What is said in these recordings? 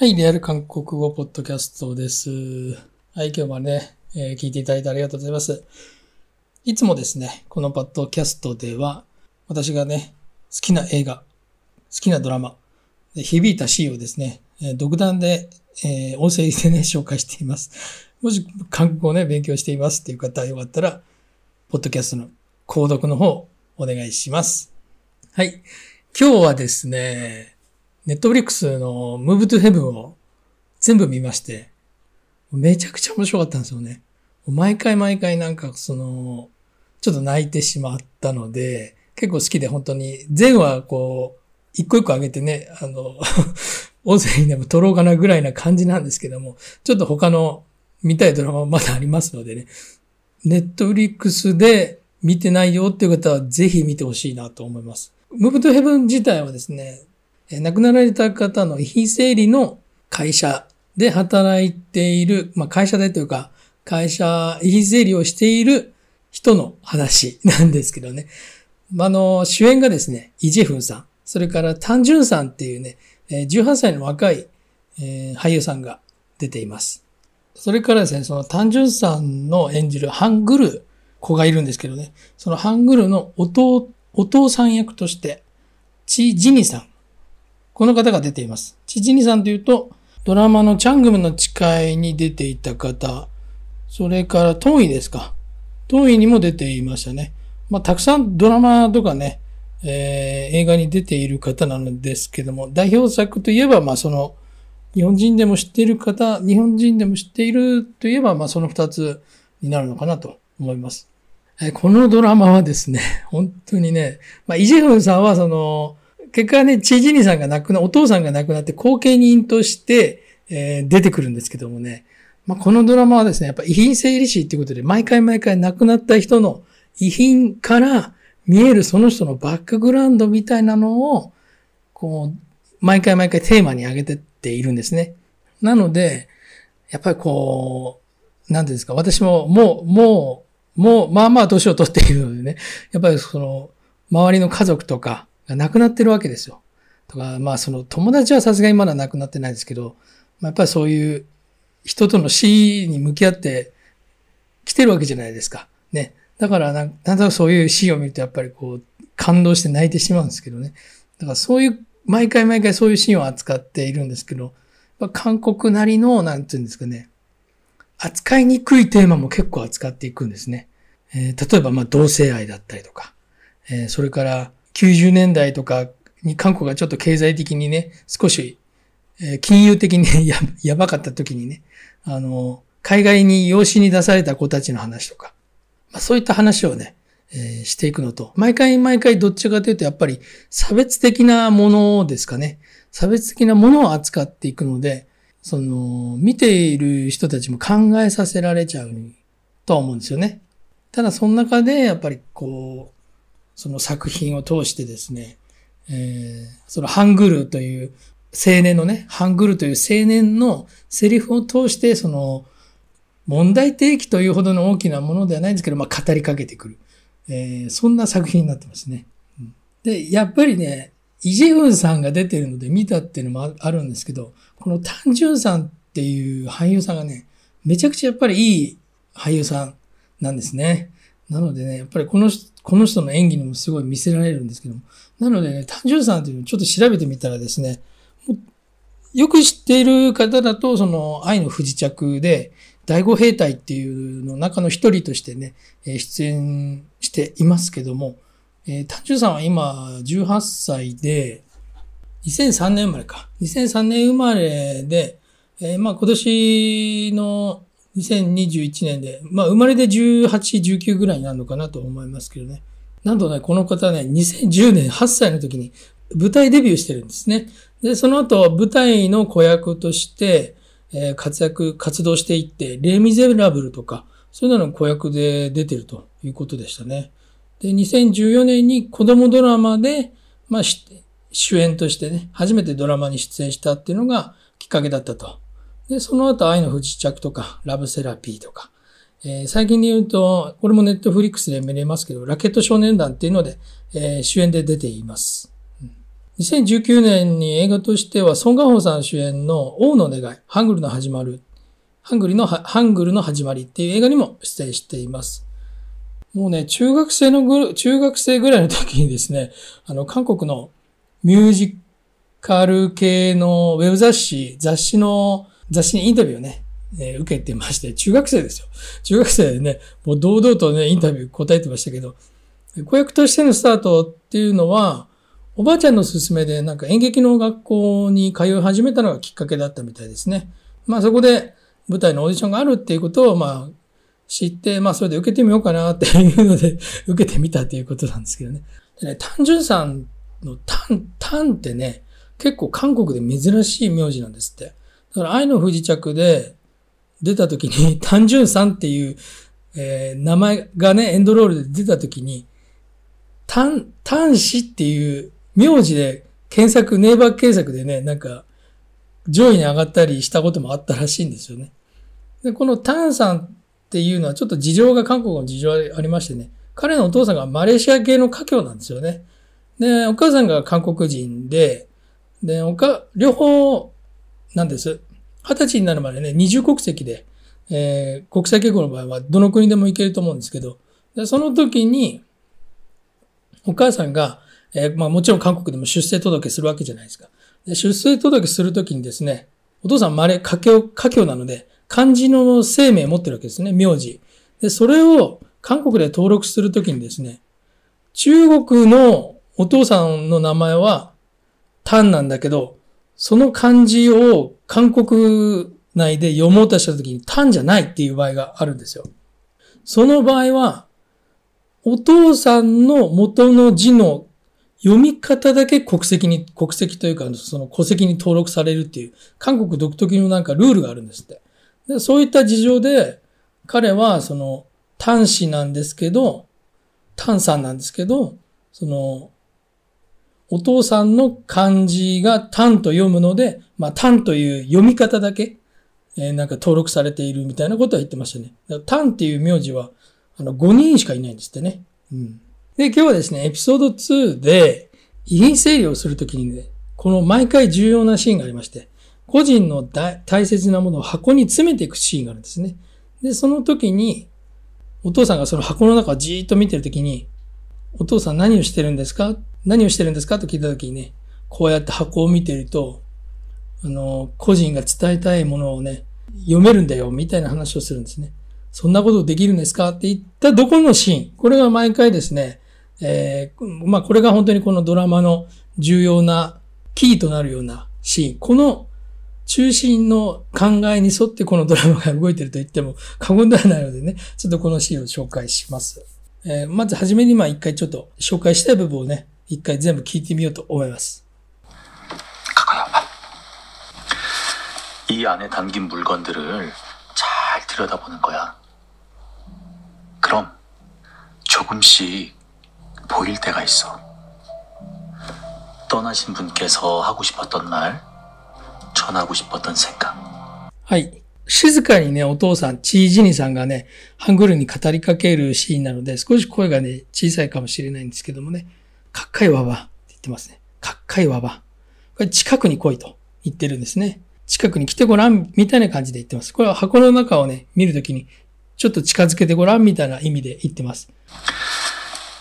はい、リアル韓国語ポッドキャストです。はい、今日はね、えー聞いていただいてありがとうございます。いつもですね、このポッドキャストでは、私がね、好きな映画、好きなドラマ、で響いたシーンをですね、えー独断で、えー音声でね、紹介しています。もし韓国語をね、勉強していますっていう方よかったら、ポッドキャストの購読の方、お願いします。はい。今日はですね、ネットフリックスの Move to Heaven を全部見まして、めちゃくちゃ面白かったんですよね。毎回毎回なんかその、ちょっと泣いてしまったので、結構好きで本当に、全話こう、一個一個上げてね、あの、音声にでも撮ろうかなぐらいな感じなんですけども、ちょっと他の見たいドラマもまだありますのでね、ネットフリックスで見てないよっていう方はぜひ見てほしいなと思います。Move to Heaven 自体はですね、亡くなられた方の遺品整理の会社で働いている、まあ会社でというか、会社、遺品整理をしている人の話なんですけどね。あの、主演がですね、イジェフンさん、それからタンジュンさんっていうね、18歳の若い、え俳優さんが出ています。それからですね、そのタンジュンさんの演じるハングル子がいるんですけどね、そのハングルの、お父さん役として、チ・ジニさん。この方が出ています。チ・ジニさんというと、ドラマのチャングムの誓いに出ていた方、それからトンイですか。トンイにも出ていましたね。まあ、たくさんドラマとかね、えー映画に出ている方なのですけども、代表作といえば、まあ、その、日本人でも知っている方、日本人でも知っているといえば、まあ、その二つになるのかなと思います。えーこのドラマはですね、本当にね、まあ、イジェフンさんはその、結果ね、チージニさんが亡くな、お父さんが亡くなって後継人として、えー出てくるんですけどもね、まあ、このドラマはですね、やっぱ遺品整理士っていうことで、毎回毎回亡くなった人の遺品から見えるその人のバックグラウンドみたいなのを、こう、毎回毎回テーマに上げてっているんですね。なので、やっぱりこう、なんていうんですか、私ももう、もう、もう、まあまあ年を取っているのでね、やっぱりその、周りの家族とかが亡くなってるわけですよ。とか、まあその友達はさすがにまだ亡くなってないですけど、まあ、やっぱりそういう人との死に向き合って来てるわけじゃないですか。ね。だからなん、なんとなくそういう死を見るとやっぱりこう、感動して泣いてしまうんですけどね。だからそういう、毎回毎回そういうシーンを扱っているんですけど、韓国なりの、なんていうんですかね、扱いにくいテーマも結構扱っていくんですね。えー例えば、まあ、同性愛だったりとか、えーそれから90年代とかに韓国がちょっと経済的にね、少し、え金融的に ややばかった時にね、あの、海外に養子に出された子たちの話とか、まあ、そういった話をね、えーしていくのと、毎回毎回どっちかというとやっぱり差別的なものですかね。差別的なものを扱っていくので、その、見ている人たちも考えさせられちゃうとは思うんですよね。ただその中でやっぱりこう、その作品を通してですね、えーそのハングルという青年のね、ハングルという青年のセリフを通して、その、問題提起というほどの大きなものではないんですけど、まあ、語りかけてくる。えーそんな作品になってますね。で、やっぱりね、イジェフンさんが出てるので見たっていうのもあるんですけど、このタンジュンさんっていう俳優さんがね、めちゃくちゃやっぱりいい俳優さんなんですね。なのでね、やっぱりこの人この人の演技にもすごい見せられるんですけども。なのでね、タンジュンさんっていうのをちょっと調べてみたらですね、よく知っている方だと、その愛の不時着で、第五兵隊っていうの中の一人としてね、出演していますけども、えー、タンジュンさんは今18歳で、2003年生まれか。2003年生まれで、えーまあ今年の2021年で、まあ生まれで18、19ぐらいになるのかなと思いますけどね。なんとね、この方ね、2010年8歳の時に舞台デビューしてるんですね。で、その後舞台の子役として、えー活躍、活動していって、レ・ミゼラブルとか、そういうのの子役で出てるということでしたね。で、2014年に子供ドラマで、まあ、主演としてね、初めてドラマに出演したっていうのがきっかけだったと。で、その後、愛の不時着とか、ラブセラピーとか、えー最近で言うと、これもネットフリックスで見れますけど、ラケット少年団っていうので、えー主演で出ています。2019年に映画としては、ソン・ガホさん主演の王の願い、ハングルの始まる、ハングルの、ハングルの始まりっていう映画にも出演しています。もうね、中学生のぐ、中学生ぐらいの時にですね、あの、韓国のミュージカル系のウェブ雑誌、雑誌の、雑誌にインタビューをね、えー、受けてまして、中学生ですよ。中学生でね、もう堂々とね、インタビュー答えてましたけど、子役としてのスタートっていうのは、おばあちゃんの勧めでなんか演劇の学校に通い始めたのがきっかけだったみたいですね。まあそこで舞台のオーディションがあるっていうことをまあ知って、まあそれで受けてみようかなっていうので 受けてみたっていうことなんですけどね。でね、単純さんの単、単ってね、結構韓国で珍しい名字なんですって。だから愛の不時着で出た時に 単純さんっていう、えー、名前がね、エンドロールで出た時に、単、単子っていう名字で検索、ネイバー検索でね、なんか上位に上がったりしたこともあったらしいんですよね。で、このタンさんっていうのはちょっと事情が韓国の事情ありましてね、彼のお父さんがマレーシア系の家境なんですよね。で、お母さんが韓国人で、で、おか、両方なんです。二十歳になるまでね、二重国籍で、えー、国際結婚の場合はどの国でも行けると思うんですけど、その時に、お母さんが、えー、まあもちろん韓国でも出生届するわけじゃないですか。で出生届するときにですね、お父さんまれ、家境、家境なので、漢字の生命を持ってるわけですね、名字。で、それを韓国で登録するときにですね、中国のお父さんの名前は、タンなんだけど、その漢字を韓国内で読もうとしたときにタンじゃないっていう場合があるんですよ。その場合は、お父さんの元の字の読み方だけ国籍に、国籍というか、その戸籍に登録されるっていう、韓国独特のなんかルールがあるんですって。でそういった事情で、彼はその、単子なんですけど、単さんなんですけど、その、お父さんの漢字が単と読むので、まあ単という読み方だけ、えー、なんか登録されているみたいなことは言ってましたね。単っていう名字は、あの、5人しかいないんですってね。うん。で、今日はですね、エピソード2で、遺品整理をするときにね、この毎回重要なシーンがありまして、個人の大切なものを箱に詰めていくシーンがあるんですね。で、その時に、お父さんがその箱の中をじーっと見てるときに、お父さん何をしてるんですか？何をしてるんですか？と聞いたときにね、こうやって箱を見てると、あの、個人が伝えたいものをね、読めるんだよ、みたいな話をするんですね。そんなことできるんですか？って言ったどこのシーン。これが毎回ですね、えー、まあこれが本当にこのドラマの重要なキーとなるようなシーン。この中心の考えに沿ってこのドラマが動いてると言っても過言ではないのでね、ちょっとこのシーンを紹介します。えー、まずはじめにまあ一回ちょっと紹介したい部分をね、一回全部聞いてみようと思います。이안에담긴물건들을잘들여다보는거야그럼조금씩 보일 때가 있어. 떠나신 분께서 하고 싶었던 말, 전하고 싶었던 생각. はい。 静かにね、お父さん、チージニさんがね、ハングルに語りかけるシーンなので、少し声がね、小さいかもしれないんですけどもね、かっかいわばって言ってますね。かっかいわば。これ近くに来いと言ってるんですね。近くに来てごらん、みたいな感じで言ってます。これは箱の中をね、見るときに、ちょっと近づけてごらん、みたいな意味で言ってます。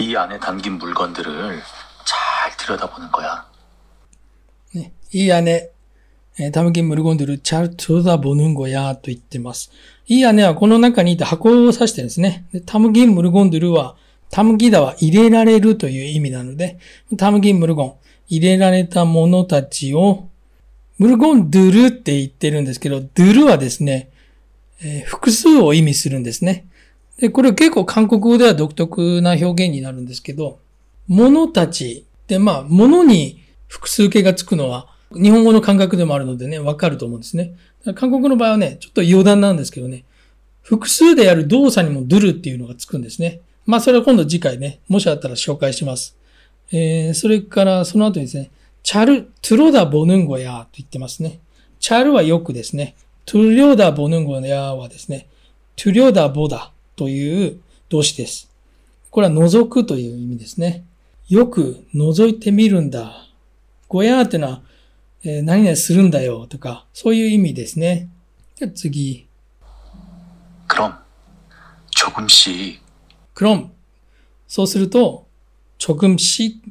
이 안에 담긴 물건들을 잘 들여다보는 거야. 네, 이 안에 담긴 물건들을 잘 들여다보는 거야 と言ってます。이 안에 この中にいた箱を指してるんですね。담긴 물건들은 담기다は入れられるという意味なので、담긴 물건 入れられたものたちを、물건ドルって言ってるんですけど、ドルはですね、えー、複数を意味するんですね。で、これ結構韓国語では独特な表現になるんですけど、物たちで、まあ、物に複数形がつくのは、 日本語の感覚でもあるのでね、わかると思うんですね。韓国の場合はね、ちょっと余談なんですけどね、複数でやる動作にもドゥルっていうのがつくんですね。まあ、それは今度次回ね、もしあったら紹介します。えー、それからその後にですね、チャル、トゥロダボヌンゴヤーと言ってますね。チャルはよくですね。トゥリョダボヌンゴヤーはですね、トゥリョダボダという動詞です。これは覗くという意味ですね。よく覗いてみるんだ。ごやーってのは、え、何々するんだよとか、そういう意味ですね。じゃ次。クロム。ちょくむし。クロム。そうすると、ちょくむし。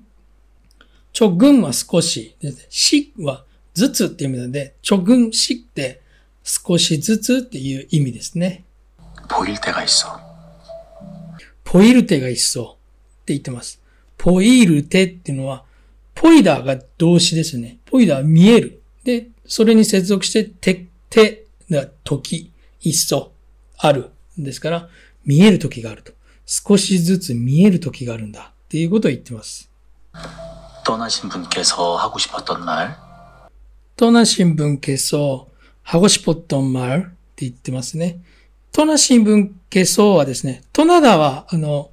ちょぐんは少し。しはずつっていう意味なので、ちょぐんしって少しずつっていう意味ですね。ポイルテがいっそ。ポイルテがいっそって言ってます。ポイルテっていうのは、ポイダーが動詞ですね。ポイダーは見える。で、それに接続して、て、て、が時、一層、ある。ですから、見える時があると。少しずつ見える時があるんだ。っていうことを言ってます。 떠나신 분께서 하고 싶었던 말 トナ新聞消そう、ハゴシポットンマルって言ってますね。トナ新聞消そうはですね、トナダは、あの、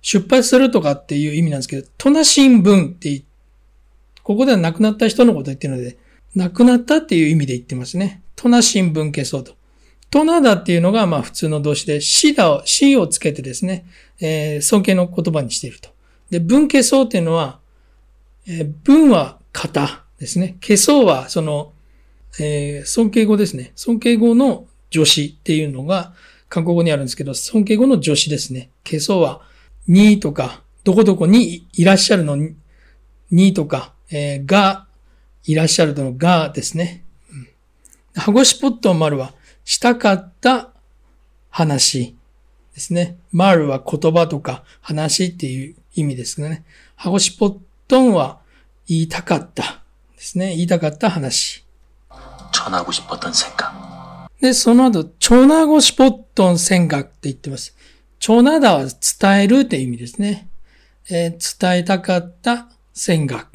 出発するとかっていう意味なんですけど、トナ新聞って言 ここでは亡くなった人のこと言ってるので、亡くなったっていう意味で言ってますね。トナ新聞消そうと。トナダっていうのが、まあ普通の動詞で、シダを、シをつけてですね、えー尊敬の言葉にしていると。で、文消そうっていうのは、えー文は型ですね。消そうは、その、えー尊敬語ですね。尊敬語の助詞っていうのが、韓国語にあるんですけど、尊敬語の助詞ですね。消そうは、にとか、どこどこにいらっしゃるのににとか、えー、が、いらっしゃるとのがですね。ハゴシポット丸は、したかった話ですね。丸は言葉とか話っていう意味ですね。ハゴシポットンは、言いたかったですね。言いたかった話。で、その後、チョナしシポットン戦学って言ってます。チョなだは伝えるって意味ですね。えー、伝えたかった戦学。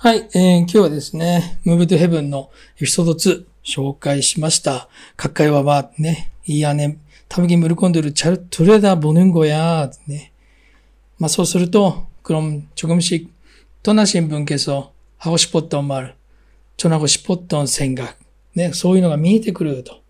はい、えー、今日はですね、Move to Heaven のエピソード2紹介しました。各界はば、ね、いいやね、たぶきむるこんでるチャルトレーダーボヌンゴや、ね。まあそうすると、クロム、チョコムシ、トナ新聞ケソ、ハゴシポットンマル、チョナゴシポットン戦学。ね、そういうのが見えてくると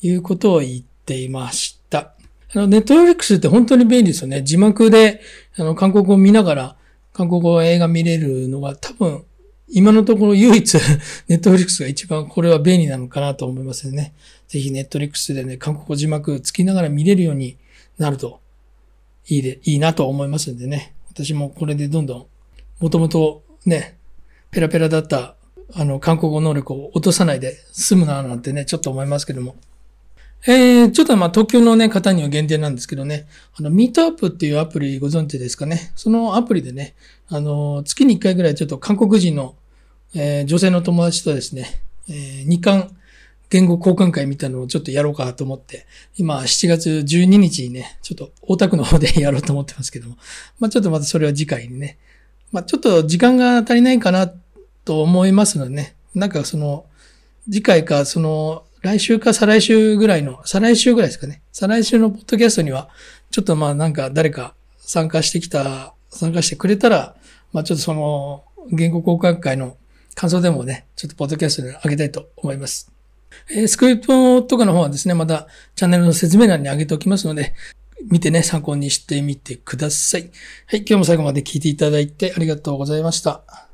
いうことを言っていました。あの、ネットフリックスって本当に便利ですよね。字幕で、あの、韓国を見ながら、韓国語映画見れるのが多分、今のところ唯一、ネットフリックスが一番これは便利なのかなと思いますね。ぜひネットフリックスでね、韓国語字幕つきながら見れるようになるといいで、いいなと思いますんでね。私もこれでどんどん、もともとね、ペラペラだった、あの、韓国語能力を落とさないで済むななんてね、ちょっと思いますけども。えー、ちょっとまあ東京のね、方には限定なんですけどね、あの、ミートアップっていうアプリご存知ですかね。そのアプリでね、あの、月に1回ぐらいちょっと韓国人の、えー女性の友達とですね、えー日韓言語交換会みたいなのをちょっとやろうかと思って、今7月12日にね、ちょっと大田区の方でやろうと思ってますけども、まあちょっとまたそれは次回にね、まあちょっと時間が足りないかなと思いますのでね、なんかその、次回かその、来週か再来週ぐらいの、再来週ぐらいですかね。再来週のポッドキャストには、ちょっとまあなんか誰か参加してきた、参加してくれたら、まあちょっとその、言語交換会の感想でもね、ちょっとポッドキャストで上げたいと思います。えースクリプトとかの方はですね、またチャンネルの説明欄に上げておきますので、見てね、参考にしてみてください。はい、今日も最後まで聞いていただいてありがとうございました。